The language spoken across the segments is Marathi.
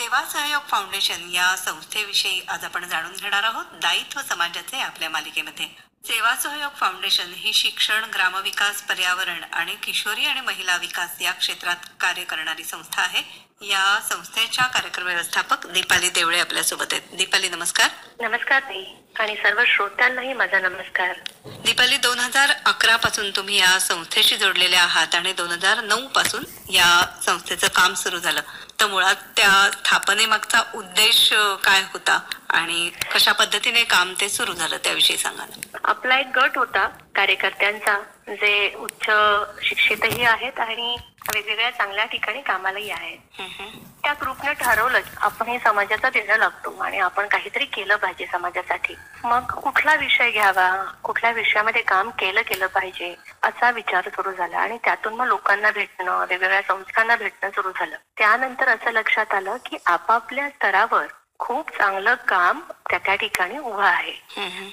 सेवा सहयोग फाउंडेशन या संस्थेविषयी आज आपण जाणून घेणार आहोत दायित्व समाजाचे आपल्या मालिकेमध्ये. सेवा सहयोग फाउंडेशन ही शिक्षण ग्रामविकास पर्यावरण आणि किशोरी आणि महिला विकास या क्षेत्रात कार्य करणारी संस्था आहे. या संस्थेच्या कार्यक्रम व्यवस्थापक दीपाली देवळे आपल्यासोबत आहेत. दीपाली नमस्कार. नमस्कार ताई आणि सर्व श्रोत्यांनाही माझा नमस्कार. दीपाली दोन हजार अकरा पासून तुम्ही या संस्थेशी जोडलेले आहात आणि दोन हजार नऊ पासून या संस्थेचं काम सुरू झालं. तर मुळात त्या स्थापनेमागचा उद्देश काय होता आणि कशा पद्धतीने काम ते सुरू झालं त्याविषयी सांगा ना. आपला एक गट होता कार्यकर्त्यांचा जे उच्च शिक्षितही आहेत आणि वेगवेगळ्या चांगल्या ठिकाणी कामालाही आहेत. त्या ग्रुपने ठरवलं आपण हे समाजाचा देणं लागतो आणि आपण काहीतरी केलं पाहिजे समाजासाठी. मग कुठला विषय घ्यावा? कुठल्या विषयामध्ये काम केलं केलं पाहिजे? असा विचार सुरू झाला आणि त्यातून मग लोकांना भेटणं वेगवेगळ्या संस्थांना भेटणं सुरू झालं. त्यानंतर असं लक्षात आलं की आपापल्या स्तरावर खूप चांगलं काम त्या त्या ठिकाणी उभं आहे.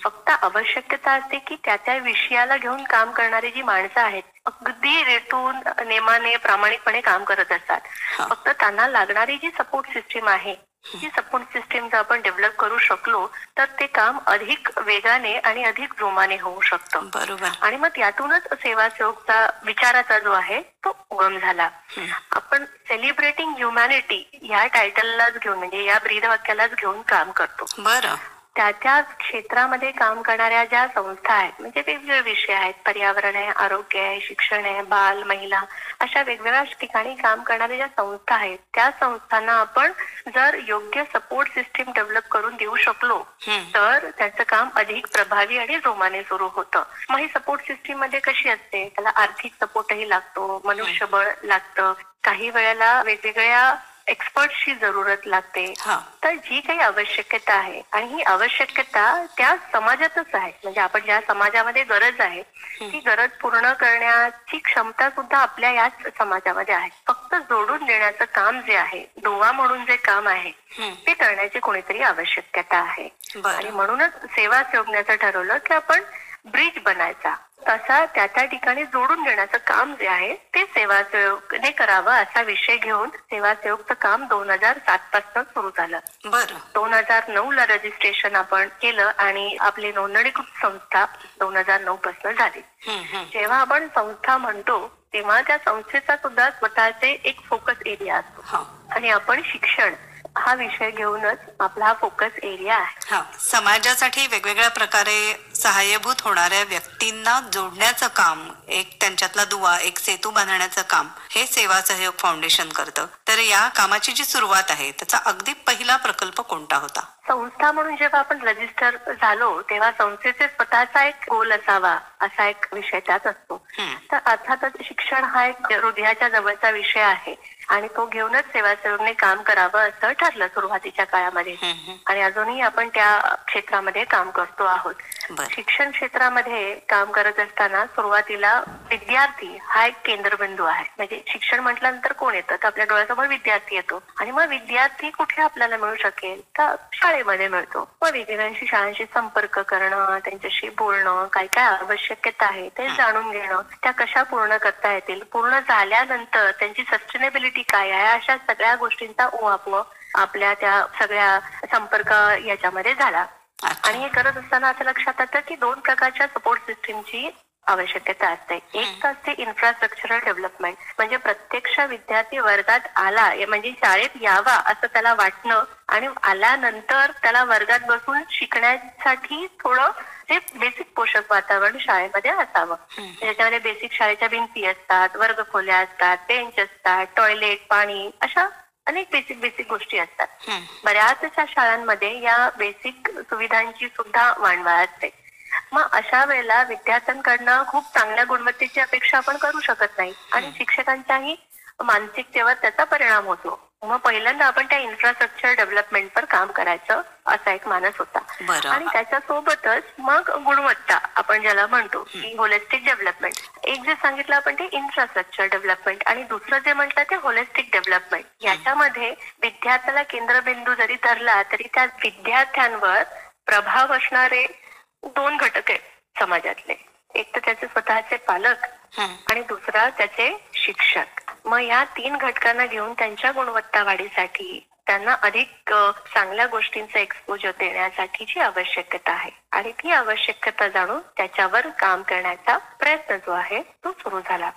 फक्त आवश्यकता असते की त्या त्या विषयाला घेऊन काम करणारी जी माणसं आहेत अगदी रेटून नेमाने प्रामाणिकपणे काम करत असतात. फक्त त्यांना लागणारी जी सपोर्ट सिस्टीम आहे ती सपोर्ट सिस्टीम जर आपण डेव्हलप करू शकलो तर ते काम अधिक वेगाने आणि अधिक जोमाने होऊ शकतं. बरोबर. आणि मग त्यातूनच सेवा सहयोगचा विचाराचा जो आहे तो उगम झाला. आपण सेलिब्रेटिंग ह्युमॅनिटी या टायटललाच घेऊन म्हणजे या ब्रीदवाक्यालाच घेऊन काम करतो. बरं. त्या त्या क्षेत्रामध्ये काम करणाऱ्या ज्या संस्था आहेत म्हणजे वेगवेगळे विषय आहेत पर्यावरण आहे आरोग्य आहे शिक्षण आहे बाल महिला अशा वेगवेगळ्या ठिकाणी काम करणाऱ्या ज्या संस्था आहेत त्या संस्थांना आपण जर योग्य सपोर्ट सिस्टीम डेव्हलप करून देऊ शकलो. तर त्याचं काम अधिक प्रभावी आणि जोमाने सुरू होतं. मग ही सपोर्ट सिस्टीममध्ये कशी असते? त्याला आर्थिक सपोर्टही लागतो मनुष्यबळ लागतं. काही वेळेला वेगवेगळ्या एक्सपर्टची जरूरत लागते. तर जी काही आवश्यकता आहे आणि ही आवश्यकता त्या समाजातच आहे. म्हणजे आपण ज्या समाजामध्ये गरज आहे ती गरज पूर्ण करण्याची क्षमता सुद्धा आपल्या याच समाजामध्ये आहे. फक्त जोडून देण्याचं काम जे आहे दुवा म्हणून जे काम आहे. ते करण्याची कोणीतरी आवश्यकता आहे. आणि म्हणूनच सेवा सेवण्याचं ठरवलं की आपण ब्रिज बनायचा. तसा त्या त्या ठिकाणी जोडून देण्याचं काम जे आहे ते सेवा सेवकने करावं असा विषय घेऊन सेवा सेवकचं काम दोन हजार सात पासून सुरू झालं. बरं. दोन हजार नऊ ला रजिस्ट्रेशन आपण केलं आणि आपली नोंदणीकृत संस्था दोन हजार नऊ पासून झाली. जेव्हा आपण संस्था म्हणतो तेव्हा त्या संस्थेचा सुद्धा स्वतःचे एक फोकस एरिया असतो. हा. आणि आपण शिक्षण हा विषय घेऊनच आपला हा फोकस एरिया आहे. हा समाजासाठी वेगवेगळ्या प्रकारे सहाय्यभूत होणाऱ्या व्यक्तींना जोडण्याचं काम एक त्यांच्यातला दुवा एक सेतू बांधण्याचं काम हे सेवा सहयोग फाउंडेशन करतं. तर या कामाची जी सुरुवात आहे त्याचा अगदी पहिला प्रकल्प कोणता होता? संस्था म्हणून जेव्हा आपण रजिस्टर झालो तेव्हा संस्थेचे स्वतःचा एक गोल असावा असा एक विषय त्यात असतो. तर अर्थातच शिक्षण हा एक हृदयाच्या जवळचा विषय आहे. आणि तो घेऊनच सेवासेवकने काम करावं असं ठरलं सुरुवातीच्या काळामध्ये. आणि अजूनही आपण त्या क्षेत्रामध्ये काम करतो आहोत. शिक्षण क्षेत्रामध्ये काम करत असताना सुरुवातीला विद्यार्थी हा एक केंद्रबिंदू आहे. म्हणजे शिक्षण म्हटल्यानंतर कोण येतं? तर आपल्या डोळ्यासमोर विद्यार्थी येतो. आणि मग विद्यार्थी कुठे आपल्याला मिळू शकेल? तर शाळेमध्ये मिळतो. मग वेगवेगळ्यांशी शाळांशी संपर्क करणं त्यांच्याशी बोलणं काय काय आवश्यकता आहे ते जाणून घेणं त्या कशा पूर्ण करता येतील? पूर्ण झाल्यानंतर त्यांची सस्टेनेबिलिटी काय आहे अशा सगळ्या गोष्टींचा उहापोह आपल्या त्या सगळ्या संपर्क याच्यामध्ये झाला. आणि हे करत असताना असं लक्षात येतं की दोन प्रकारच्या सपोर्ट सिस्टीमची आवश्यकता असते. एक तर असते इन्फ्रास्ट्रक्चरल डेव्हलपमेंट म्हणजे प्रत्यक्ष विद्यार्थी वर्गात आला म्हणजे शाळेत यावा असं त्याला वाटणं आणि आल्यानंतर त्याला वर्गात बसून शिकण्यासाठी थोडं ते बेसिक पोषक वातावरण शाळेमध्ये असावं. त्याच्यामध्ये बेसिक शाळेच्या भिंती असतात वर्गखोल्या असतात बेंच असतात टॉयलेट पाणी अशा अनेक बेसिक बेसिक गोष्टी असतात. बऱ्याचशा शाळांमध्ये या बेसिक सुविधांची सुद्धा वाणवा असते मग अशा वेळेला विद्यार्थ्यांकडनं खूप चांगल्या गुणवत्तेची अपेक्षा आपण करू शकत नाही. आणि शिक्षकांच्याही मानसिकतेवर त्याचा परिणाम होतो. मग पहिल्यांदा आपण त्या इन्फ्रास्ट्रक्चर डेव्हलपमेंटवर काम करायचं असा एक मानस होता. आणि त्याच्यासोबतच मग गुणवत्ता आपण ज्याला म्हणतो की होलिस्टिक डेव्हलपमेंट एक जे सांगितलं आपण ते इन्फ्रास्ट्रक्चर डेव्हलपमेंट आणि दुसरं जे म्हटलं ते होलिस्टिक डेव्हलपमेंट याच्यामध्ये विद्यार्थ्याला केंद्रबिंदू जरी धरला तरी त्या विद्यार्थ्यांवर प्रभाव असणारे दोन घटक आहेत समाजातले एक तर त्याचे स्वतःचे पालक. आणि दुसरा त्याचे शिक्षक मग या तीन घटकांना घेऊन त्यांच्या गुणवत्ता वाढीसाठी त्यांना अधिक चांगल्या गोष्टींचं एक्सपोजर देण्यासाठीची आवश्यकता आहे आणि ती आवश्यकता जाणून त्याच्यावर काम करण्याचा प्रयत्न जो आहे तो सुरू झाला.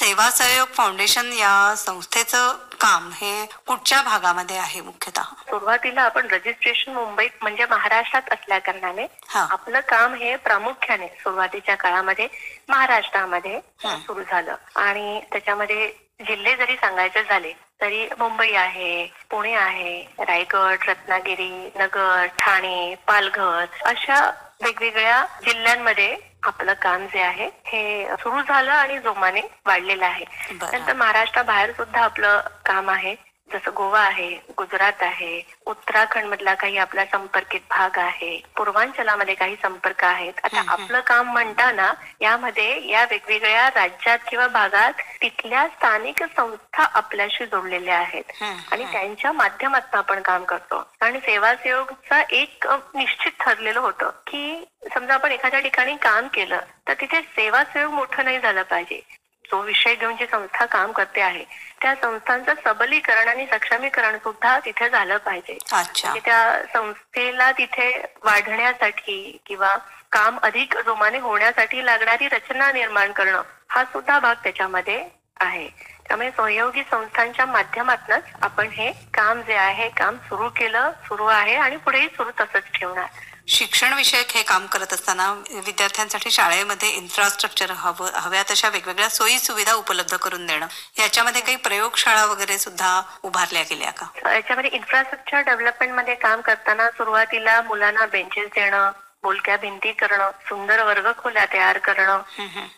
सेवा सहयोग फाउंडेशन या संस्थेचं काम हे कुठच्या भागामध्ये आहे मुख्यतः सुरुवातीला आपण रजिस्ट्रेशन मुंबईत म्हणजे महाराष्ट्रात असल्या कारणाने. आपलं काम हे प्रामुख्याने सुरुवातीच्या काळामध्ये महाराष्ट्रामध्ये. सुरू झालं आणि त्याच्यामध्ये जिल्हे जरी सांगायचे झाले तरी मुंबई आहे पुणे आहे रायगड रत्नागिरी नगर ठाणे पालघर अशा वेगवेगळ्या जिल्ह्यांमध्ये आपलं काम जे आहे हे सुरू झालं आणि जोमाने वाढलेलं आहे. नंतर महाराष्ट्राबाहेर सुद्धा आपलं काम आहे जसं गोवा आहे गुजरात आहे उत्तराखंड मधला काही आपला संपर्कित भाग आहे पूर्वांचलामध्ये काही संपर्क आहेत. आता आपलं काम म्हणताना यामध्ये या वेगवेगळ्या राज्यात किंवा भागात तिथल्या स्थानिक संस्था आपल्याशी जोडलेल्या आहेत. आणि त्यांच्या माध्यमातून आपण काम करतो. आणि सेवा सहयोगचा एक निश्चित ठरलेलं होतं की समजा आपण एखाद्या ठिकाणी काम केलं तर तिथे सेवा सहयोग मोठं नाही झालं पाहिजे. जो विषय घेऊन जी संस्था काम करते आहे त्या संस्थांचं सबलीकरण आणि सक्षमीकरण सुद्धा तिथे झालं पाहिजे. म्हणजे त्या संस्थेला तिथे वाढण्यासाठी किंवा काम अधिक जोमाने होण्यासाठी लागणारी रचना निर्माण करणं हा सुद्धा भाग त्याच्यामध्ये आहे. त्यामुळे सहयोगी संस्थांच्या माध्यमातूनच आपण हे काम जे आहे काम सुरू केलं सुरू आहे आणि पुढेही सुरू तसंच ठेवणार. शिक्षण विषयक हे काम करत असताना विद्यार्थ्यांसाठी शाळेमध्ये इन्फ्रास्ट्रक्चर हवं हव्या तशा वेगवेगळ्या सोयी सुविधा उपलब्ध करून देणं याच्यामध्ये काही प्रयोगशाळा वगैरे सुद्धा उभारल्या गेल्या का याच्यामध्ये इन्फ्रास्ट्रक्चर डेव्हलपमेंटमध्ये काम करताना सुरुवातीला मुलांना बेंचेस देणं बोलक्या भिंती करणं सुंदर वर्गखोल्या तयार करणं.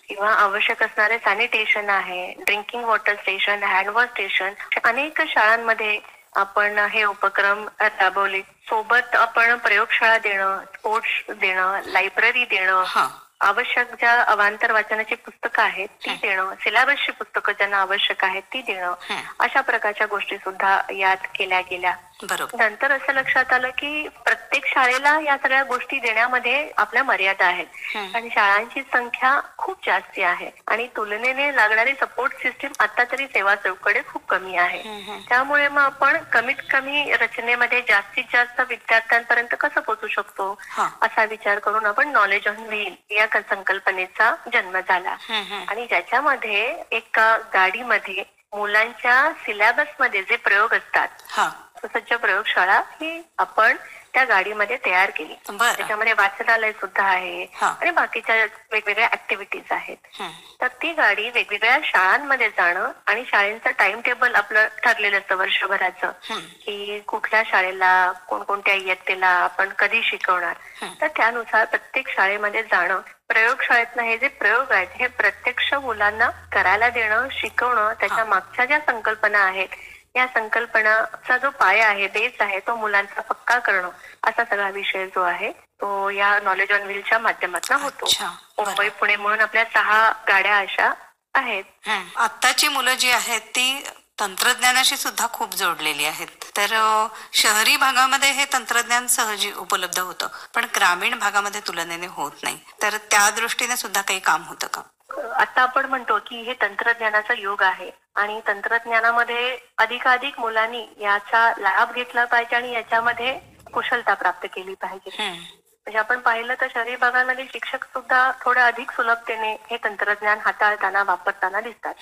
किंवा आवश्यक असणारे सॅनिटेशन आहे drinking water station handwash station अनेक शाळांमध्ये आपण हे उपक्रम राबवले. सोबत आपण प्रयोगशाळा देणं स्पोर्ट्स देणं लायब्ररी देणं आवश्यक ज्या अवांतर वाचनाची पुस्तकं आहेत ती देणं सिलेबसची पुस्तकं ज्यांना आवश्यक आहेत ती देणं. अशा प्रकारच्या गोष्टी सुद्धा यात केल्या गेल्या. नंतर असं लक्षात आलं की प्रत्येक शाळेला या सगळ्या गोष्टी देण्यामध्ये आपल्या मर्यादा आहेत. आणि शाळांची संख्या खूप जास्ती आहे आणि तुलनेने लागणारी सपोर्ट सिस्टीम आता तरी सेवा चौकडे खूप कमी आहे. त्यामुळे मग आपण कमीत कमी रचनेमध्ये जास्तीत जास्त विद्यार्थ्यांपर्यंत कसं पोहोचू शकतो. असा विचार करून आपण नॉलेज ऑन व्हील या संकल्पनेचा जन्म झाला. आणि ज्याच्यामध्ये एका गाडीमध्ये मुलांच्या सिलेबसमध्ये जे प्रयोग असतात सुसज्ज प्रयोगशाळा ही आपण त्या गाडीमध्ये तयार केली त्याच्यामध्ये वाचनालय सुद्धा आहे. आणि बाकीच्या वेगवेगळ्या ऍक्टिव्हिटीज आहेत. तर ती गाडी वेगवेगळ्या शाळांमध्ये जाणं आणि शाळेचं टाइम टेबल आपलं ठरलेलं असतं वर्षभराचं. की कुठल्या शाळेला कोणकोणत्या इयत्तेला आपण कधी शिकवणार. तर त्यानुसार प्रत्येक शाळेमध्ये जाणं प्रयोगशाळेतनं हे जे प्रयोग आहेत हे प्रत्यक्ष मुलांना करायला देणं शिकवणं त्याच्या मागच्या ज्या संकल्पना आहेत या संकल्पनाचा जो पाया आहे बेस आहे तो मुलांचा पक्का करणं असा सगळा विषय जो आहे तो या नॉलेज ऑन व्हीलच्या माध्यमातून होतो. मुंबई पुणे म्हणून आपल्या सहा गाड्या अशा आहेत. आत्ताची मुलं जी आहेत ती तंत्रज्ञानाशी सुद्धा खूप जोडलेली आहेत तर शहरी भागामध्ये हे तंत्रज्ञान सहजी उपलब्ध होतं पण ग्रामीण भागामध्ये तुलनेने होत नाही तर त्या दृष्टीने सुद्धा काही काम होतं का आता आपण म्हणतो की हे तंत्रज्ञानाचं युग आहे आणि तंत्रज्ञानामध्ये अधिकाधिक मुलांनी याचा लाभ घेतला पाहिजे आणि याच्यामध्ये कुशलता प्राप्त केली पाहिजे. म्हणजे आपण पाहिलं तर शहरी भागामध्ये शिक्षक सुद्धा थोड्या अधिक सुलभतेने हे तंत्रज्ञान हाताळताना वापरताना दिसतात.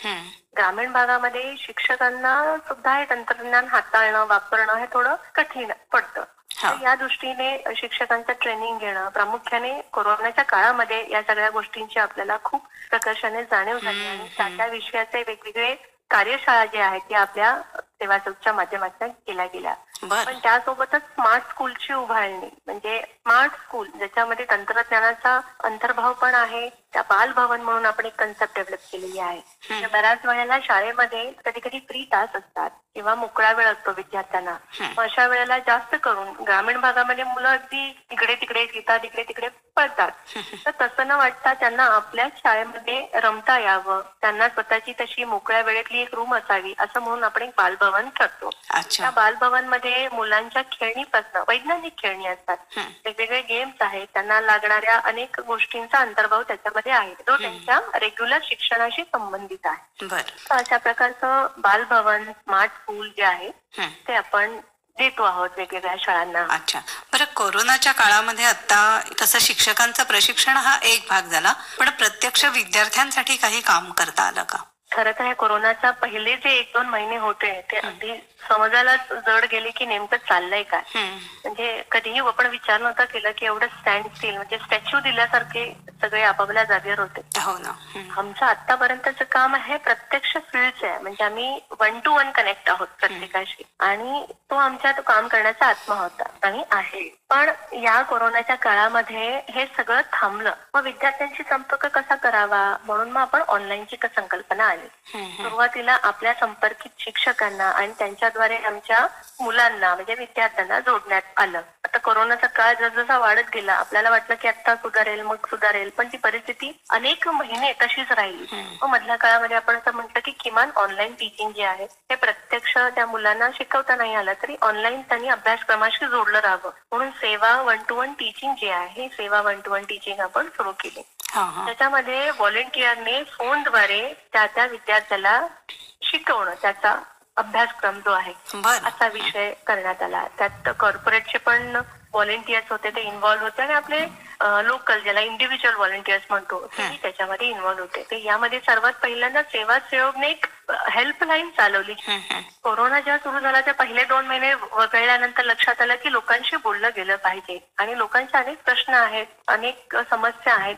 ग्रामीण भागामध्ये शिक्षकांना सुद्धा हे तंत्रज्ञान हाताळणं वापरणं हे थोडं कठीण पडतं. तर या दृष्टीने शिक्षकांचं ट्रेनिंग घेणं प्रामुख्याने कोरोनाच्या काळामध्ये या सगळ्या गोष्टींची आपल्याला खूप प्रकर्षाने जाणीव झाली आणि त्या त्या विषयाचे वेगवेगळे कार्यशाळा ज्या आहेत त्या आपल्या सेवा चौकच्या माध्यमातून केल्या गेल्या. पण त्यासोबतच स्मार्ट स्कूलची उभारणी म्हणजे स्मार्ट स्कूल ज्याच्यामध्ये तंत्रज्ञानाचा अंतर्भाव पण आहे त्या बालभवन म्हणून आपण एक कन्सेप्ट डेव्हलप केलेली आहे. बऱ्याच वेळेला शाळेमध्ये कधी कधी फ्री तास असतात किंवा मोकळा वेळ असतो विद्यार्थ्यांना. अशा वेळेला जास्त करून ग्रामीण भागामध्ये मुलं अगदी इकडे तिकडे तिथं तिकडे तिकडे पळतात. तर तसं न वाटता त्यांना आपल्याच शाळेमध्ये रमता यावं. त्यांना स्वतःची तशी मोकळ्या वेळेतली एक रूम असावी असं म्हणून आपण एक बालभवन करतो त्या बालभवनमध्ये मुलांच्या खेळणीपासून वैज्ञानिक खेळणी असतात. वेगवेगळे गेम्स आहेत. त्यांना लागणाऱ्या अनेक गोष्टींचा अंतर्भाव त्याच्यामध्ये आहे. जो त्यांच्या रेग्युलर शिक्षणाशी संबंधित आहे. बर. तर अशा प्रकारचं बालभवन स्मार्ट स्कूल जे आहे. ते आपण देतो आहोत वेगवेगळ्या शाळांना. अच्छा. बरं कोरोनाच्या काळामध्ये आता तसं शिक्षकांचं प्रशिक्षण हा एक भाग झाला. पण प्रत्यक्ष विद्यार्थ्यांसाठी काही काम करता आलं का? खरं तर हे कोरोनाचा पहिले जे एक दोन महिने होते ते अगदी समजायलाच जड गेले की नेमकं चाललंय काय? म्हणजे कधीही आपण विचार नव्हता केला की एवढं स्टँड स्टील म्हणजे स्टॅच्यू दिल्यासारखे सगळे आपापल्या जागेवर होते. हो. आमचं आतापर्यंतचं काम आहे प्रत्यक्ष फील्डचं आहे. म्हणजे आम्ही वन टू वन कनेक्ट आहोत प्रत्येकाशी. आणि तो आमच्यात काम करण्याचा आत्मा होता आणि आहे. पण या कोरोनाच्या काळामध्ये हे सगळं थांबलं. मग विद्यार्थ्यांशी संपर्क कसा करावा? म्हणून मग आपण ऑनलाईनची संकल्पना आली. सुरुवातीला आपल्या संपर्कित शिक्षकांना आणि त्यांच्याद्वारे आमच्या मुलांना म्हणजे विद्यार्थ्यांना जोडण्यात आलं. आता कोरोनाचा काळ जसजसा वाढत गेला आपल्याला वाटलं की आता सुधारेल मग सुधारेल पण ती परिस्थिती अनेक महिने तशीच राहिली. मग मधल्या काळामध्ये आपण असं म्हटलं की किमान ऑनलाईन टीचिंग जे आहे ते प्रत्यक्ष त्या मुलांना शिकवता नाही आलं तरी ऑनलाईन त्यांनी अभ्यासक्रमाशी जोडलं राहावं. म्हणून सेवा वन टू वन टीचिंग जे आहे सेवा वन टू वन टीचिंग आपण सुरू केली. त्याच्यामध्ये व्हॉलेंटियरने फोनद्वारे त्या त्या विद्यार्थ्याला शिकवणं त्याचा अभ्यासक्रम जो आहे असा विषय करण्यात आला. त्यात कॉर्पोरेटचे पण व्हॉलेंटियर्स होते ते इन्व्हॉल्व्ह होते आणि आपले लोकल ज्याला इंडिव्हिज्युअल व्हॉलेंटियर्स म्हणतो तेही त्याच्यामध्ये इन्व्हॉल्व्ह होते. तर यामध्ये सर्वात पहिल्यांदा सेवा सहयोगने एक हेल्पलाईन चालवली. कोरोना जेव्हा सुरू झाला त्या पहिले दोन महिने वगळल्यानंतर लक्षात आलं की लोकांशी बोललं गेलं पाहिजे. आणि लोकांचे अनेक प्रश्न आहेत अनेक समस्या आहेत.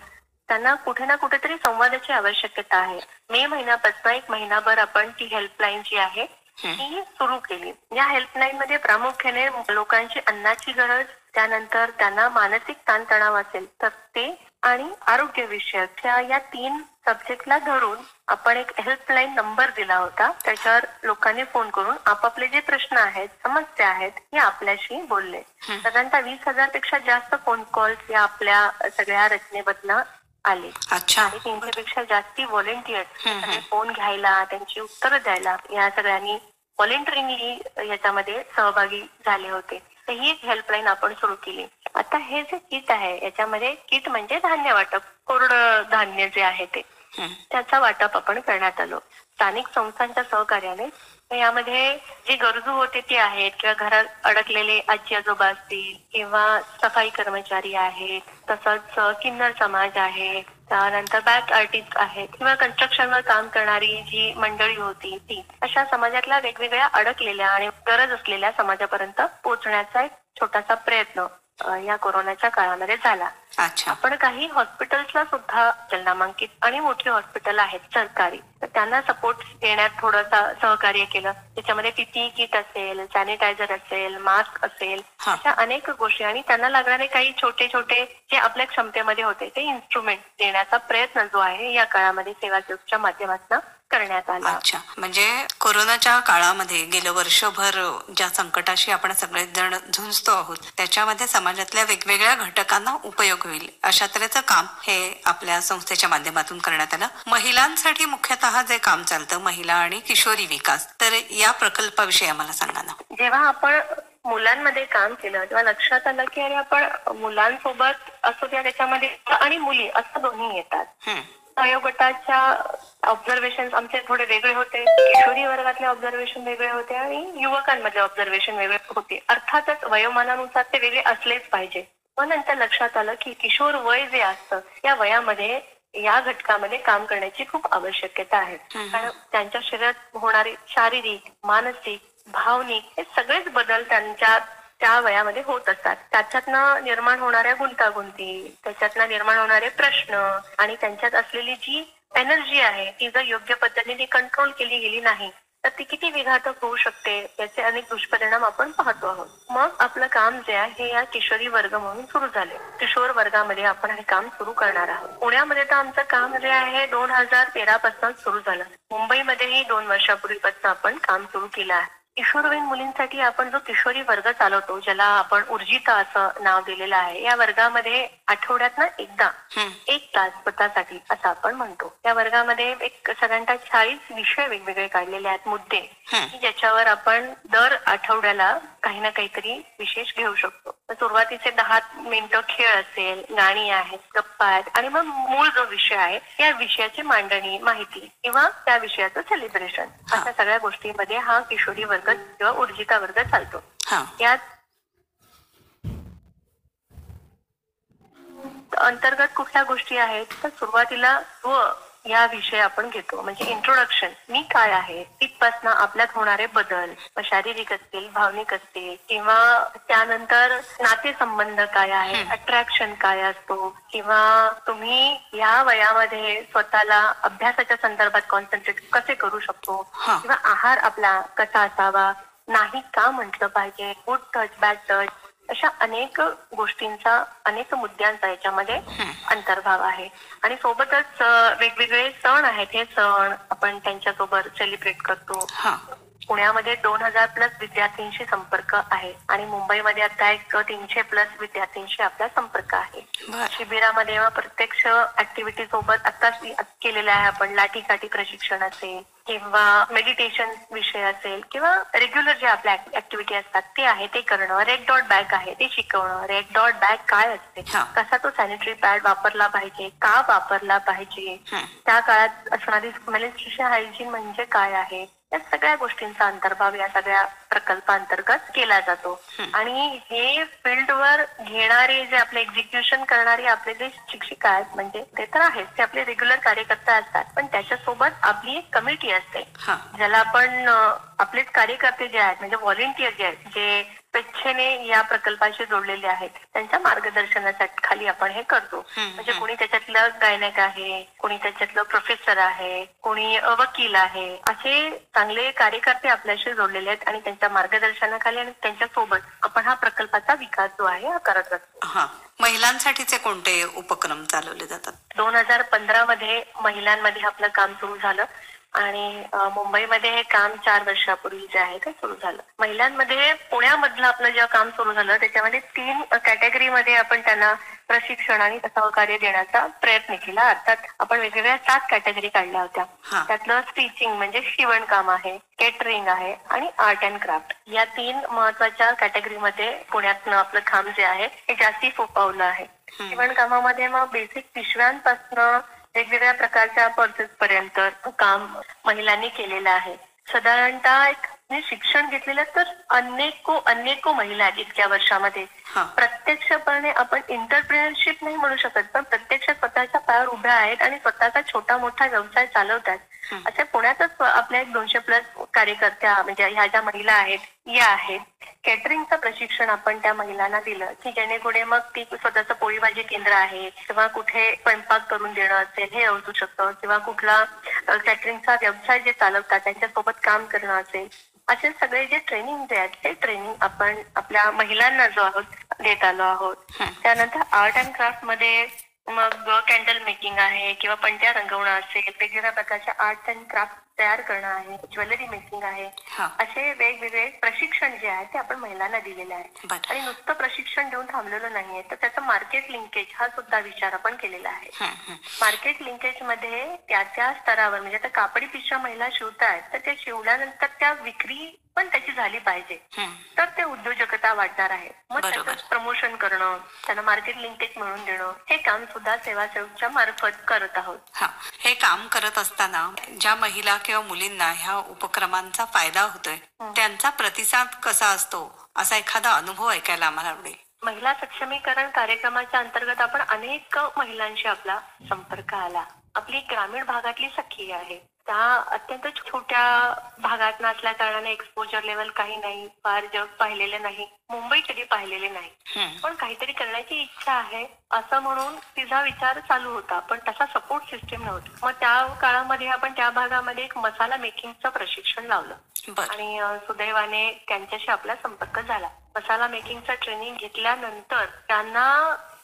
त्यांना कुठे ना कुठेतरी संवादाची आवश्यकता आहे. मे महिन्यापासून एक महिनाभर आपण ती हेल्पलाईन जी आहे ती सुरू केली. या हेल्पलाईन मध्ये प्रामुख्याने लोकांची अन्नाची गरज त्यानंतर त्यांना मानसिक ताणतणाव असेल तर ते आणि आरोग्य विषयक ह्या या तीन सब्जेक्टला धरून आपण एक हेल्पलाईन नंबर दिला होता. त्याच्यावर लोकांनी फोन करून आपापले जे प्रश्न आहेत समस्या आहेत हे आपल्याशी बोलले. साधारणतः वीस हजारपेक्षा जास्त फोन कॉल्स या आपल्या सगळ्या रचनेबद्दल आले. अच्छा. आणि तीनशे पेक्षा जास्ती हम्म. फोन घ्यायला त्यांची उत्तरं द्यायला या सगळ्यांनी व्हॉलेंटरिंगली याच्यामध्ये सहभागी झाले होते. तर ही एक हेल्पलाईन आपण सुरू केली. आता हे जे किट आहे याच्यामध्ये किट म्हणजे धान्य वाटप. कोरडं धान्य जे आहे ते. त्याचा वाटप आपण करण्यात आलो. स्थानिक संस्थांच्या सहकार्याने तर यामध्ये जे गरजू होते ते आहेत किंवा घरात अडकलेले आजी आजोबा असतील किंवा सफाई कर्मचारी आहेत तसंच किन्नर समाज आहे त्यानंतर बॅक आर्टिस्ट आहेत किंवा कन्स्ट्रक्शनवर काम करणारी जी मंडळी होती ती अशा समाजातल्या वेगवेगळ्या अडकलेल्या आणि गरज असलेल्या समाजापर्यंत पोहोचण्याचा एक छोटासा प्रयत्न. या कोरोनाच्या काळामध्ये झाला. अच्छा. आपण काही हॉस्पिटल्सला सुद्धा नामांकित आणि मोठी हॉस्पिटल आहेत सरकारी. तर त्यांना सपोर्ट देण्यात थोडंसं सहकार्य केलं. त्याच्यामध्ये पीपी किट असेल सॅनिटायझर असेल मास्क असेल. अशा अनेक गोष्टी. आणि त्यांना लागणारे काही छोटे छोटे जे आपल्या क्षमतेमध्ये होते ते इन्स्ट्रुमेंट देण्याचा प्रयत्न जो आहे या काळामध्ये सेवा माध्यमातून करण्यात आला. अच्छा. म्हणजे कोरोनाच्या काळामध्ये गेलं वर्षभर ज्या संकटाशी आपण सगळेजण झुंजतो आहोत त्याच्यामध्ये समाजातल्या वेगवेगळ्या घटकांना उपयोग होईल. अशा तऱ्हेचं काम हे आपल्या संस्थेच्या माध्यमातून करण्यात आलं. महिलांसाठी मुख्यतः जे काम चालतं महिला आणि किशोरी विकास तर या प्रकल्पाविषयी आम्हाला सांगा ना. जेव्हा आपण मुलांमध्ये काम केलं तेव्हा लक्षात आलं की अरे आपण मुलांसोबत असू द्या त्याच्यामध्ये आणि मुली असं दोन्ही येतात. वयोगटाच्या ऑब्झर्वेशन आमचे थोडे वेगळे होते. किशोरी वर्गातले ऑब्झर्वेशन वेगळे होते आणि युवकांमधले ऑब्झर्वेशन वेगळे होते. अर्थातच वयोमानानुसार ते वेगळे असलेच पाहिजे. पण नंतर लक्षात आलं की किशोर वय जे असतं या वयामध्ये या घटकामध्ये काम करण्याची खूप आवश्यकता आहे. कारण त्यांच्या शरीरात होणारे शारीरिक मानसिक भावनिक हे सगळेच बदल त्यांच्या त्या वयामध्ये होत असतात. त्याच्यातनं निर्माण होणाऱ्या गुंतागुंती त्याच्यातनं निर्माण होणारे प्रश्न आणि त्यांच्यात असलेली जी एनर्जी आहे ती जर योग्य पद्धतीने कंट्रोल केली गेली नाही तर ती किती विघातक होऊ शकते याचे अनेक दुष्परिणाम आपण पाहतो आहोत. मग आपलं काम जे आहे हे या किशोरी वर्ग म्हणून सुरू झाले किशोर वर्गामध्ये आपण हे काम सुरू करणार आहोत. पुण्यामध्ये तर आमचं काम जे आहे दोन हजार तेरा पासून सुरू झालं. मुंबईमध्येही दोन वर्षापूर्वीपासून आपण काम सुरू केलं आहे. किशोरवयीन मुलींसाठी आपण जो किशोरी वर्ग चालवतो ज्याला आपण ऊर्जिता असं नाव दिलेलं आहे या वर्गामध्ये आठवड्यातनं एकदा हम्म. एक तास स्वतःसाठी असं आपण म्हणतो त्या वर्गामध्ये एक साधारणतः चाळीस विषय वेगवेगळे काढलेले आहेत मुद्दे. की ज्याच्यावर आपण दर आठवड्याला काही ना काहीतरी विशेष घेऊ शकतो सुरुवातीचे दहा मिनिटं खेळ असेल गाणी आहेत गप्पा आहेत आणि मग मूळ जो विषय आहे या विषयाची मांडणी माहिती किंवा त्या विषयाचं सेलिब्रेशन अशा सगळ्या गोष्टींमध्ये हा किशोरी वर्ग किंवा ऊर्जिता वर्ग चालतो. हा. यात अंतर्गत कुठल्या गोष्टी आहेत? तर सुरुवातीला व या विषय आपण घेतो. म्हणजे इंट्रोडक्शन मी काय आहे? तिथपासनं आपल्यात होणारे बदल शारीरिक असतील भावनिक असतील किंवा त्यानंतर नातेसंबंध काय आहे अट्रॅक्शन काय असतो किंवा तुम्ही या वयामध्ये स्वतःला अभ्यासाच्या संदर्भात कॉन्सन्ट्रेट कसे करू शकतो. किंवा आहार आपला कसा असावा नाही का म्हटलं पाहिजे गुड टच बॅड टच अशा अनेक गोष्टींचा अनेक मुद्द्यांचा याच्यामध्ये अंतर्भाव आहे. आणि सोबतच वेगवेगळे सण आहेत. हे सण आपण त्यांच्यासोबत सेलिब्रेट करतो. पुण्यामध्ये दोन हजार प्लस विद्यार्थ्यांशी संपर्क आहे आणि मुंबईमध्ये आता एक तीनशे प्लस विद्यार्थ्यांशी आपला संपर्क आहे. बर. शिबिरामध्ये प्रत्यक्ष ऍक्टिव्हिटी सोबत आताच केलेलं आहे आपण लाठीकाठी प्रशिक्षण असेल किंवा मेडिटेशन विषय असेल किंवा रेग्युलर जे आपल्या ऍक्टिव्हिटी असतात ते आहे ते करणं. रेड डॉट बॅग आहे ते शिकवणं. रेड डॉट बॅग काय असते. कसा तो सॅनिटरी पॅड वापरला पाहिजे? का वापरला पाहिजे. त्या काळात असणारी हायजीन म्हणजे काय आहे? या सगळ्या गोष्टींचा अंतर्भाव या सगळ्या प्रकल्पांतर्गत केला जातो. आणि हे फील्डवर घेणारे जे आपले एक्झिक्युशन करणारे आपले जे शिक्षिका आहेत म्हणजे ते तर आहेच ते आपले रेग्युलर कार्यकर्ते असतात पण त्याच्यासोबत आपली एक कमिटी असते. ज्याला आपण आपलेच कार्यकर्ते जे आहेत म्हणजे व्हॉलेंटियर जे आहेत जे स्वेच्छेने या प्रकल्पाशी जोडलेले आहेत. त्यांच्या मार्गदर्शनासाठी खाली आपण हे करतो. म्हणजे कोणी त्याच्यातलं गायनक आहे कोणी त्याच्यातलं प्रोफेसर आहे कोणी वकील आहे असे चांगले कार्यकर्ते आपल्याशी जोडलेले आहेत आणि त्यांच्या मार्गदर्शनाखाली आणि त्यांच्यासोबत आपण हा प्रकल्पाचा विकास जो आहे हा करत असतो. हा. महिलांसाठीचे कोणते उपक्रम चालवले जातात? दोन हजार पंधरा मध्ये महिलांमध्ये आपलं काम सुरू झालं. आणि मुंबईमध्ये हे काम चार वर्षापूर्वी जे आहे ते सुरू झालं. महिलांमध्ये पुण्यामधलं आपलं जे काम सुरू झालं त्याच्यामध्ये तीन कॅटेगरीमध्ये आपण त्यांना प्रशिक्षण आणि सहकार्य देण्याचा प्रयत्न केला. अर्थात आपण वेगवेगळ्या सात कॅटेगरी काढल्या होत्या. त्यातलं स्टिचिंग म्हणजे शिवणकाम आहे केटरिंग आहे आणि आर्ट अँड क्राफ्ट. या तीन महत्त्वाच्या कॅटेगरीमध्ये पुण्यातनं आपलं काम जे आहे हे जास्ती फोपावलं आहे. शिवणकामामध्ये मग बेसिक पिशव्यांपासनं वेगवेगळ्या प्रकारच्या पर्सेस पर्यंत काम महिलांनी केलेलं आहे. साधारणतः एक शिक्षण घेतलेलं तर अनेको अनेको महिला आहेत इतक्या वर्षामध्ये. प्रत्यक्षपणे आपण इंटरप्रिनरशिप नाही म्हणू शकत पण प्रत्यक्ष स्वतःच्या पायावर उभ्या आहेत आणि स्वतःचा छोटा मोठा व्यवसाय चालवतात. असे पुण्यातच आपल्या एक दोनशे प्लस कार्यकर्त्या म्हणजे ह्या ज्या महिला आहेत या आहेत. कॅटरिंगचं प्रशिक्षण आपण त्या महिलांना दिलं की जेणेकरून मग ती स्वतःचं पोळी भाजी केंद्र आहे किंवा कुठे स्वयंपाक करून देणं असेल हे असू शकतं किंवा कुठला कॅटरिंगचा व्यवसाय जे चालवतात त्यांच्यासोबत काम करणं असेल असे सगळे जे ट्रेनिंग जे आहेत ते ट्रेनिंग आपण आपल्या महिलांना जो आहोत देत आलो आहोत. त्यानंतर आर्ट अँड क्राफ्टमध्ये मग कॅन्डल मेकिंग आहे किंवा पंट्या रंगवणं असेल वेगवेगळ्या प्रकारच्या आर्ट अँड क्राफ्ट तयार करणं आहे ज्वेलरी मेकिंग आहे हा. असे वेगवेगळे प्रशिक्षण जे आहे ते आपण महिलांना दिलेले आहे. बर. आणि नुसतं प्रशिक्षण देऊन थांबलेलो नाहीये तर त्याचं मार्केट लिंकेज हा सुद्धा विचार आपण केलेला आहे. हं, हं. मार्केट लिंकेजमध्ये त्या त्या स्तरावर म्हणजे आता कापडी पिशव्या महिला शिवतायत तर ते शिवल्यानंतर त्या विक्री पण त्याची झाली पाहिजे. तर ते उद्योजकता वाढणार आहे. मग. त्याचं प्रमोशन करणं त्यांना मार्केट लिंकेज मिळवून देणं हे काम सुद्धा सेवा सेवकच्या मार्फत करत आहोत. हा. हे काम करत असताना ज्या महिला किंवा मुलींना ह्या उपक्रमांचा फायदा होतोय त्यांचा प्रतिसाद कसा असतो? असा एखादा अनुभव ऐकायला आम्हाला आवडेल. महिला सक्षमीकरण कार्यक्रमाच्या अंतर्गत आपण अनेक महिलांशी आपला संपर्क आला. आपली ग्रामीण भागातली सखी आहे. त्या अत्यंत छोट्या भागात नसल्या कारणाने एक्सपोजर लेवल काही नाही फार जग पाहिलेलं नाही मुंबई कधी पाहिलेले नाही. पण काहीतरी करण्याची इच्छा आहे असं म्हणून तिचा विचार चालू होता पण तसा सपोर्ट सिस्टीम नव्हती. मग त्या काळामध्ये आपण त्या भागामध्ये एक मसाला मेकिंगचं प्रशिक्षण लावलं. आणि सुदैवाने त्यांच्याशी आपला संपर्क झाला. मसाला मेकिंगचं ट्रेनिंग घेतल्यानंतर त्यांना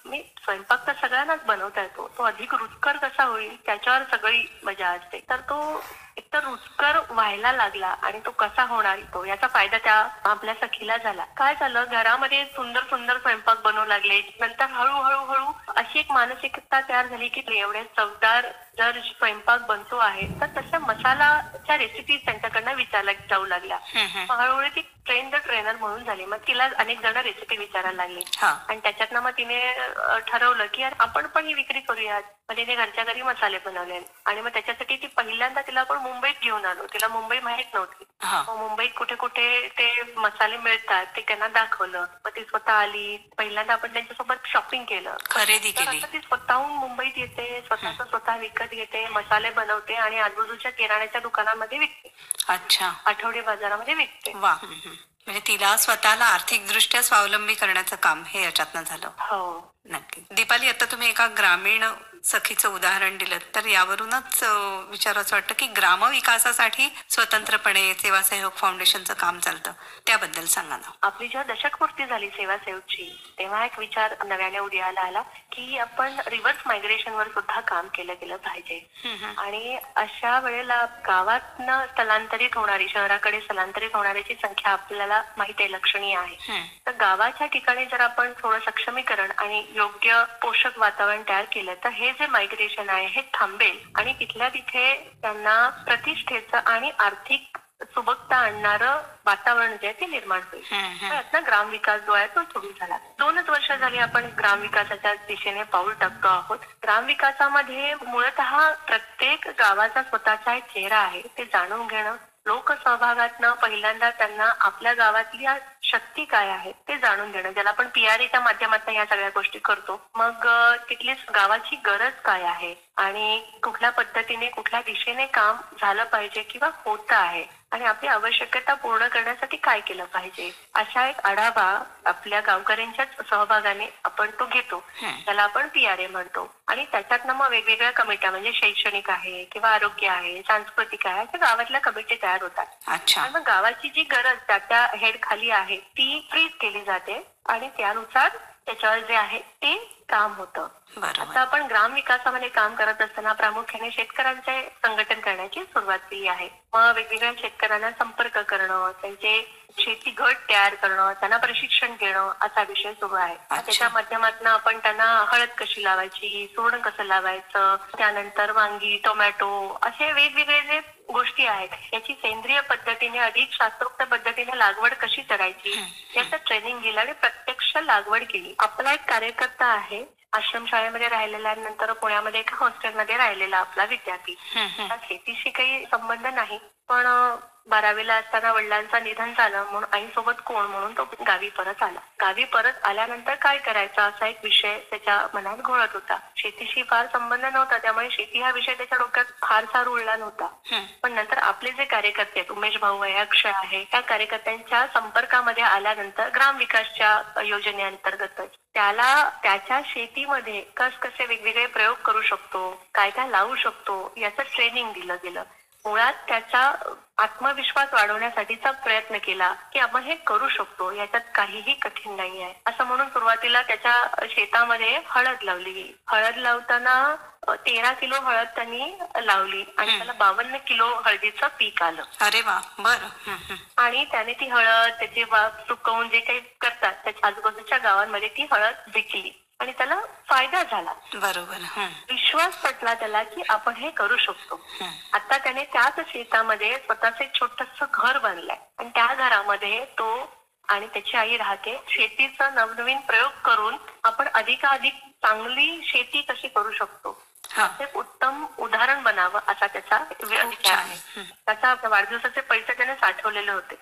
मी स्वयंपाक तर सगळ्यांनाच बनवता येतो. तो अधिक रुचकर कसा होईल त्याच्यावर सगळी मजा असते. तर तो एकतर रुचकर व्हायला लागला आणि तो कसा होणार तो याचा फायदा त्या आपल्या सखीला झाला. काय झालं घरामध्ये सुंदर सुंदर स्वयंपाक बनवू लागले. नंतर हळूहळू हळू अशी एक मानसिकता तयार झाली की एवढे चवदार जर स्वयंपाक बनतो आहे तर तशा मसालाच्या रेसिपीज त्यांच्याकडनं विचारल्या जाऊ लागल्या. हळूहळू ती ट्रेन द ट्रेनर म्हणून झाली. मग तिला अनेक जण रेसिपी विचारायला लागली. हा. आणि त्याच्यातनं मग तिने ठरवलं की यार आपण पण ही विक्री करूयात. मग तिने घरच्या घरी मसाले बनवले. आणि मग त्याच्यासाठी ती पहिल्यांदा तिला आपण मुंबईत घेऊन आलो. तिला मुंबई माहीत नव्हती. मुंबईत कुठे कुठे ते मसाले मिळतात ते त्यांना दाखवलं. मग ती स्वतः आली. पहिल्यांदा आपण त्यांच्यासोबत शॉपिंग केलं. खरेदी केली. ती स्वतःहून मुंबईत येते. स्वतःच स्वतः विकत घेते मसाले बनवते आणि आजूबाजूच्या किराण्याच्या दुकानामध्ये विकते. अच्छा. आठवडी बाजारामध्ये विकते. वा. म्हणजे तिला स्वतःला आर्थिकदृष्ट्या स्वावलंबी करण्याचं काम हे याच्यातनं झालं. हो. नक्की. दीपाली आता तुम्ही एका ग्रामीण सखीचं उदाहरण दिलं तर यावरूनच अं, विचारावंसं वाटतं की ग्रामविकासासाठी स्वतंत्रपणे सेवा सहयोग फाउंडेशनचं काम चालतं. त्याबद्दल सांगा ना. आपली जेव्हा दशकपूर्ती झाली सेवा सेवची तेव्हा एक विचार नव्याने उदयाला आला की आपण रिव्हर्स मायग्रेशन वर सुद्धा काम केलं गेलं पाहिजे. आणि अशा वेळेला गावातनं स्थलांतरित होणारी शहराकडे स्थलांतरित होणाऱ्याची संख्या आपल्याला माहिती आहे लक्षणीय आहे. तर गावाच्या ठिकाणी जर आपण थोडं सक्षमीकरण आणि योग्य पोषक वातावरण तयार केलं तर हे जे मायग्रेशन आहे हे थांबेल. आणि तिथल्या तिथे त्यांना प्रतिष्ठेचं आणि आर्थिक सुबकता आणणारं वातावरण जे आहे ते निर्माण होईल. त्यातनं ग्रामविकास जो आहे तो सुरू झाला. दोनच वर्ष झाली आपण ग्रामविकासाच्या दिशेने पाऊल टाकतो आहोत. ग्रामविकासामध्ये मूळतः प्रत्येक गावाचा स्वतःचा एक चेहरा आहे ते जाणून घेणं. लोकसहभागातनं पहिल्यांदा त्यांना आपल्या गावातल्या शक्ती काय आहे ते जाणून घेणं ज्याला आपण पीआरएच्या माध्यमातून या सगळ्या गोष्टी करतो. मग तिथली गावाची गरज काय आहे? आणि कुठल्या पद्धतीने कुठल्या दिशेने काम झालं पाहिजे किंवा होतं आहे? आणि आपली आवश्यकता पूर्ण करण्यासाठी काय केलं पाहिजे? अशा एक आढावा आपल्या गावकऱ्यांच्याच सहभागाने आपण तो घेतो. त्याला आपण पीआरए म्हणतो. आणि त्याच्यातनं मग वेगवेगळ्या कमिट्या म्हणजे शैक्षणिक आहे किंवा आरोग्य आहे सांस्कृतिक आहे अशा गावातल्या कमिटी तयार होतात. आणि मग गावाची जी गरज त्या त्या हेड खाली आहे ती फ्रीज केली जाते. आणि त्यानुसार त्याच्यावर जे आहे ते काम होतं. आता आपण ग्राम विकासामध्ये काम करत असताना प्रामुख्याने शेतकऱ्यांचे संघटन करण्याची सुरुवात केली आहे. मग वेगवेगळ्या शेतकऱ्यांना संपर्क करणं त्यांचे शेती गट तयार करणं त्यांना प्रशिक्षण देणं असा विषय सुरू आहे. त्याच्या माध्यमातून आपण त्यांना हळद कशी लावायची सोडण कसं लावायचं त्यानंतर वांगी टोमॅटो असे वेगवेगळे जे गोष्टी आहेत याची सेंद्रिय पद्धतीने अधिक शास्त्रोक्त पद्धतीने लागवड कशी करायची याचं ट्रेनिंग दिलं आणि प्रत्यक्ष लागवड केली. आपला एक कार्यकर्ता आहे आश्रमशाळेमध्ये राहिलेला नंतर पुण्यामध्ये एका हॉस्टेलमध्ये राहिलेला आपला विद्यार्थी. शेतीशी काही संबंध नाही. पण बारावीला असताना वडिलांचं निधन झालं म्हणून आईसोबत कोण म्हणून तो गावी परत आला. गावी परत आल्यानंतर काय करायचा असा एक विषय त्याच्या मनात घोळत होता. शेतीशी फार संबंध नव्हता त्यामुळे शेती हा विषय त्याच्या डोक्यात फारसा रुळला नव्हता. पण नंतर आपले जे कार्यकर्ते आहेत उमेश भाऊ आहे अक्षय आहे त्या कार्यकर्त्यांच्या संपर्कामध्ये आल्यानंतर ग्राम विकासच्या योजनेअंतर्गत त्याला त्याच्या शेतीमध्ये कस कसे वेगवेगळे प्रयोग करू शकतो काय काय लावू शकतो याचं ट्रेनिंग दिलं गेलं. मुळात त्याचा आत्मविश्वास वाढवण्यासाठीचा प्रयत्न केला की आपण हे करू शकतो याच्यात काहीही कठीण नाही आहे असं म्हणून सुरुवातीला त्याच्या शेतामध्ये हळद लावली. गेली हळद लावताना तेरा किलो हळद त्यांनी लावली आणि त्याला बावन्न किलो हळदीचं पीक आलं. अरे वा बर. आणि त्याने ती हळद त्याची सुकवून जे काही करतात त्याच्या आजूबाजूच्या गावांमध्ये ती हळद विकली. आणि त्याला फायदा झाला. बरोबर विश्वास पटला त्याला की आपण हे करू शकतो. आता त्याने त्याच शेतामध्ये स्वतःच एक छोटस घर बांधलंय आणि त्या घरामध्ये तो आणि त्याची आई राहते. शेतीचा नवनवीन प्रयोग करून आपण अधिकाधिक चांगली शेती कशी करू शकतो? एक उत्तम उदाहरण बनावं असा त्याचा विचार. आहे. त्याचा वाढदिवसाचे पैसे त्याने साठवलेले होते.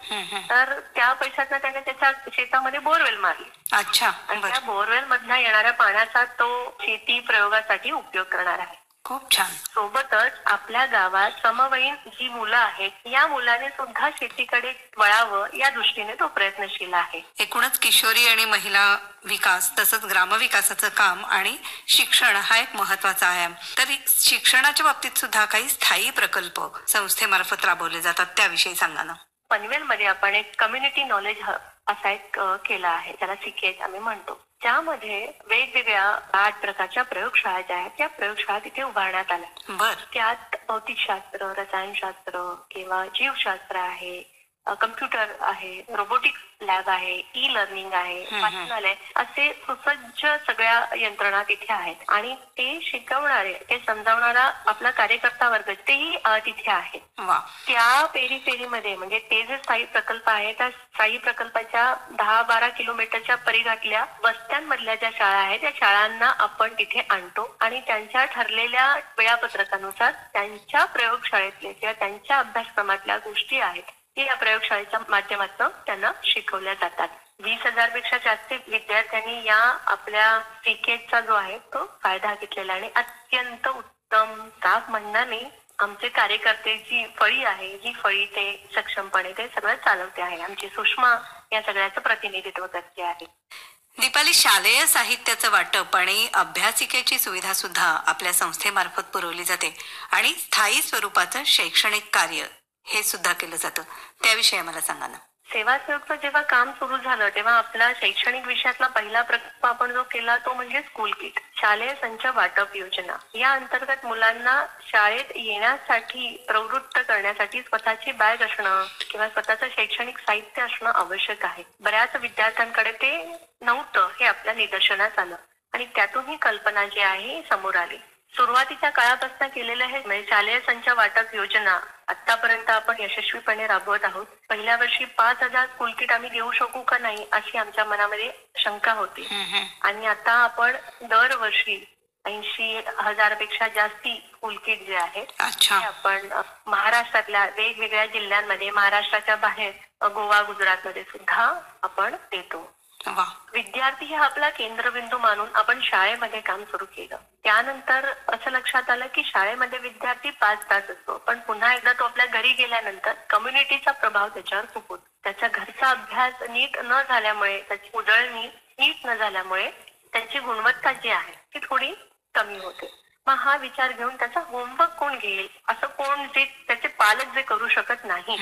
तर त्या पैशातनं त्याने त्याच्या शेतामध्ये बोरवेल मारली अच्छा आणि त्या बोरवेल मधनं येणाऱ्या पाण्याचा तो शेती प्रयोगासाठी उपयोग करणार आहे खूप छान. सोबतच आपल्या गावात समवयीन जी मुलं आहेत या मुलाने सुद्धा शेतीकडे वळावं या दृष्टीने तो प्रयत्नशील आहे. एकूणच किशोरी आणि महिला विकास तसंच ग्रामविकासाचं काम आणि शिक्षण हा एक महत्त्वाचा आयाम तर शिक्षणाच्या बाबतीत सुद्धा काही स्थायी प्रकल्प संस्थेमार्फत राबवले जातात त्याविषयी सांगा ना. पनवेलमध्ये आपण एक कम्युनिटी नॉलेज हब असा एक केला आहे त्याला सिकेज आम्ही म्हणतो. त्यामध्ये वेगवेगळ्या आठ प्रकारच्या प्रयोगशाळा ज्या आहेत त्या प्रयोगशाळा तिथे उभारण्यात आल्या. त्यात भौतिकशास्त्र रसायनशास्त्र किंवा जीवशास्त्र आहे कम्प्युटर आहे रोबोटिक्स लॅब आहे ई लर्निंग आहे. वाचनालय असे सुसज्ज सगळ्या यंत्रणा तिथे आहेत. आणि ते शिकवणारे ते समजावणारा आपला कार्यकर्ता वर्ग तेही तिथे आहे. वा. त्या पेरी पेरीमध्ये म्हणजे ते जे स्थायी प्रकल्प आहे त्या स्थायी प्रकल्पाच्या दहा बारा किलोमीटरच्या परिघातल्या वस्त्यांमधल्या ज्या शाळा आहेत त्या शाळांना आपण तिथे आणतो. आणि त्यांच्या ठरलेल्या वेळापत्रकानुसार त्यांच्या प्रयोगशाळेतले किंवा त्यांच्या अभ्यासक्रमातल्या गोष्टी आहेत. या प्रयोगशाळेच्या माध्यमातून त्यांना शिकवल्या जातात. वीस हजारपेक्षा जास्त विद्यार्थ्यांनी या आपल्या क्रिकेटचा जो आहे तो फायदा घेतलेला आणि अत्यंत उत्तम काम म्हणण्याने आमचे कार्यकर्ते जी फळी आहे जी फळी ते सक्षमपणे ते सगळं चालवते आहे. आमची सुषमा या सगळ्याचं प्रतिनिधित्व करते आहे. दीपाली शालेय साहित्याचं वाटप आणि अभ्यासिकेची सुविधा सुद्धा आपल्या संस्थेमार्फत पुरवली जाते आणि स्थायी स्वरूपाचं शैक्षणिक कार्य हे सुद्धा केलं जातं. त्याविषयी मला सांगा ना. सेवासेवकचं जेव्हा काम सुरू झालं तेव्हा आपला शैक्षणिक विषयातला पहिला प्रकल्प आपण जो केला तो म्हणजे स्कूल किट शालेय संच वाटप योजना. या अंतर्गत मुलांना शाळेत येण्यासाठी प्रवृत्त करण्यासाठी स्वतःची बॅग असणं किंवा स्वतःचं शैक्षणिक साहित्य असणं आवश्यक आहे. बऱ्याच विद्यार्थ्यांकडे ते नव्हतं हे आपल्या निदर्शनास आलं. आणि त्यातून ही कल्पना जी आहे समोर आली. सुरुवातीच्या काळापासून केलेलं हे म्हणजे शालेय संच वाटप योजना आतापर्यंत आपण यशस्वीपणे राबवत आहोत. पहिल्या वर्षी पाच हजार स्कूल किट आम्ही देऊ शकू का नाही अशी आमच्या मनामध्ये शंका होती. आणि आता आपण दरवर्षी ऐंशी हजारपेक्षा जास्ती स्कूल किट जे आहेत ते आपण महाराष्ट्रातल्या वेगवेगळ्या जिल्ह्यांमध्ये महाराष्ट्राच्या बाहेर गोवा गुजरातमध्ये सुद्धा आपण देतो. विद्यार्थी हा आपला केंद्रबिंदू मानून आपण शाळेमध्ये काम सुरू केलं. त्यानंतर असं लक्षात आलं की शाळेमध्ये विद्यार्थी पाच तास असतो. पण पुन्हा एकदा तो आपल्या घरी गेल्यानंतर कम्युनिटीचा प्रभाव त्याच्यावर खूप होतो. त्याचा घरचा अभ्यास नीट न झाल्यामुळे त्याची उजळणी नीट न झाल्यामुळे त्याची गुणवत्ता जी आहे ती थोडी कमी होते. मग हा विचार घेऊन त्याचा होमवर्क कोण घेईल? असं कोण जे त्याचे पालक जे करू शकत नाही.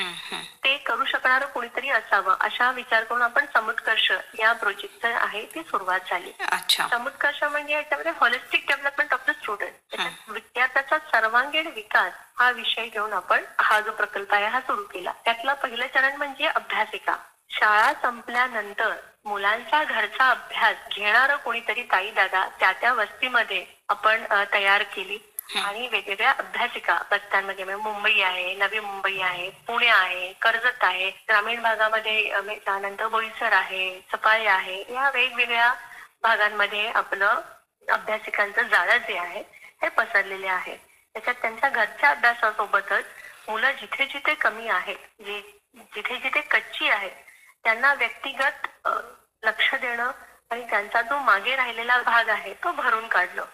ते करू शकणारं कोणीतरी असावं अशा विचार करून आपण समुत्कर्ष या प्रोजेक्टचं आहे ती सुरुवात झाली. अच्छा. समुत्कर्ष म्हणजे याच्यामध्ये holistic development of the student विद्यार्थ्याचा सर्वांगीण विकास हा विषय घेऊन आपण हा जो प्रकल्प आहे हा सुरू केला. त्यातलं पहिलं चरण म्हणजे अभ्यासिका. शाळा संपल्यानंतर मुलांचा घरचा अभ्यास घेणारं कोणीतरी ताई दादा त्या त्या वस्तीमध्ये आपण तयार केली. आणि वेगवेगळ्या अभ्यासिका वस्त्यांमध्ये म्हणजे मुंबई आहे नवी मुंबई आहे पुणे आहे कर्जत आहे ग्रामीण भागामध्ये त्यानंतर बोईसर आहे सफाळे आहे या वेगवेगळ्या भागांमध्ये आपलं अभ्यासिकांचं जाळं जे आहे हे पसरलेले आहे. त्याच्यात त्यांच्या घरच्या अभ्यासासोबतच मुलं जिथे जिथे कमी आहेत जिथे जिथे कच्ची आहेत त्यांना व्यक्तिगत लक्ष देणं आणि त्यांचा जो मागे राहिलेला भाग आहे तो भरून काढणं.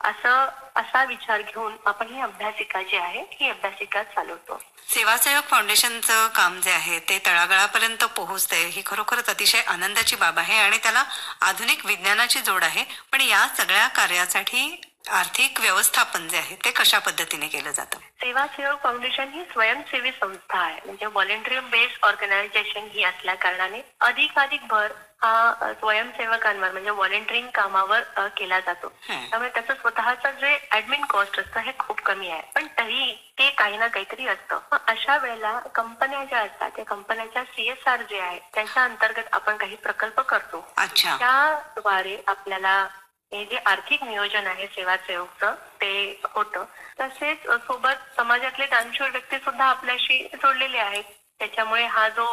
असं असा विचार घेऊन आपण ही अभ्यासिका जी आहे ही अभ्यासिका चालवतो. सेवासेवक फाउंडेशनचं काम जे आहे ते तळागाळापर्यंत पोहोचतंय ही खरोखरच अतिशय आनंदाची बाब आहे आणि त्याला आधुनिक विज्ञानाची जोड आहे. पण या सगळ्या कार्यासाठी आर्थिक व्यवस्थापन जे आहे ते कशा पद्धतीने केलं जातं? सेवा सेवक फाउंडेशन ही स्वयंसेवी संस्था आहे. म्हणजे व्हॉलेंटरी बेस्ड ऑर्गनायझेशन ही असल्या कारणाने अधिकाधिक भर हा स्वयंसेवकांवर म्हणजे व्हॉलेंटरिंग कामावर केला जातो. त्यामुळे त्याचं स्वतःचं जे ऍडमिन कॉस्ट असतं हे खूप कमी आहे. पण तरी ते काही ना काहीतरी असतं. अशा वेळेला कंपन्या ज्या असतात त्या कंपन्याच्या सीएसआर जे आहे त्यांच्या अंतर्गत आपण काही प्रकल्प करतो. अच्छा. त्याद्वारे आपल्याला हे जे आर्थिक नियोजन आहे सेवासेवकचं ते होतं. तसेच सोबत समाजातले दानशूर व्यक्ती सुद्धा आपल्याशी जोडलेले आहेत. त्याच्यामुळे हा जो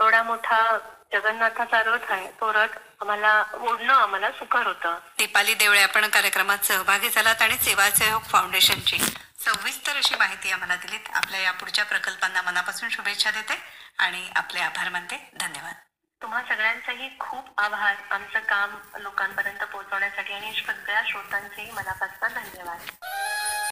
एवढा मोठा जगन्नाथाचा रथ आहे तो रथ आम्हाला ओढणं आम्हाला सुकर होतं. दीपाली देवळे आपण कार्यक्रमात सहभागी झालात आणि सेवासहयोग फाउंडेशनची सविस्तर अशी माहिती आम्हाला दिलीत. आपल्या या पुढच्या प्रकल्पांना मनापासून शुभेच्छा देते आणि आपले आभार मानते. धन्यवाद. तुम्हा सगळ्यांचंही खूप आभार. आमचं काम लोकांपर्यंत पोहोचवण्यासाठी आणि सगळ्या श्रोतांचेही मनापासून धन्यवाद.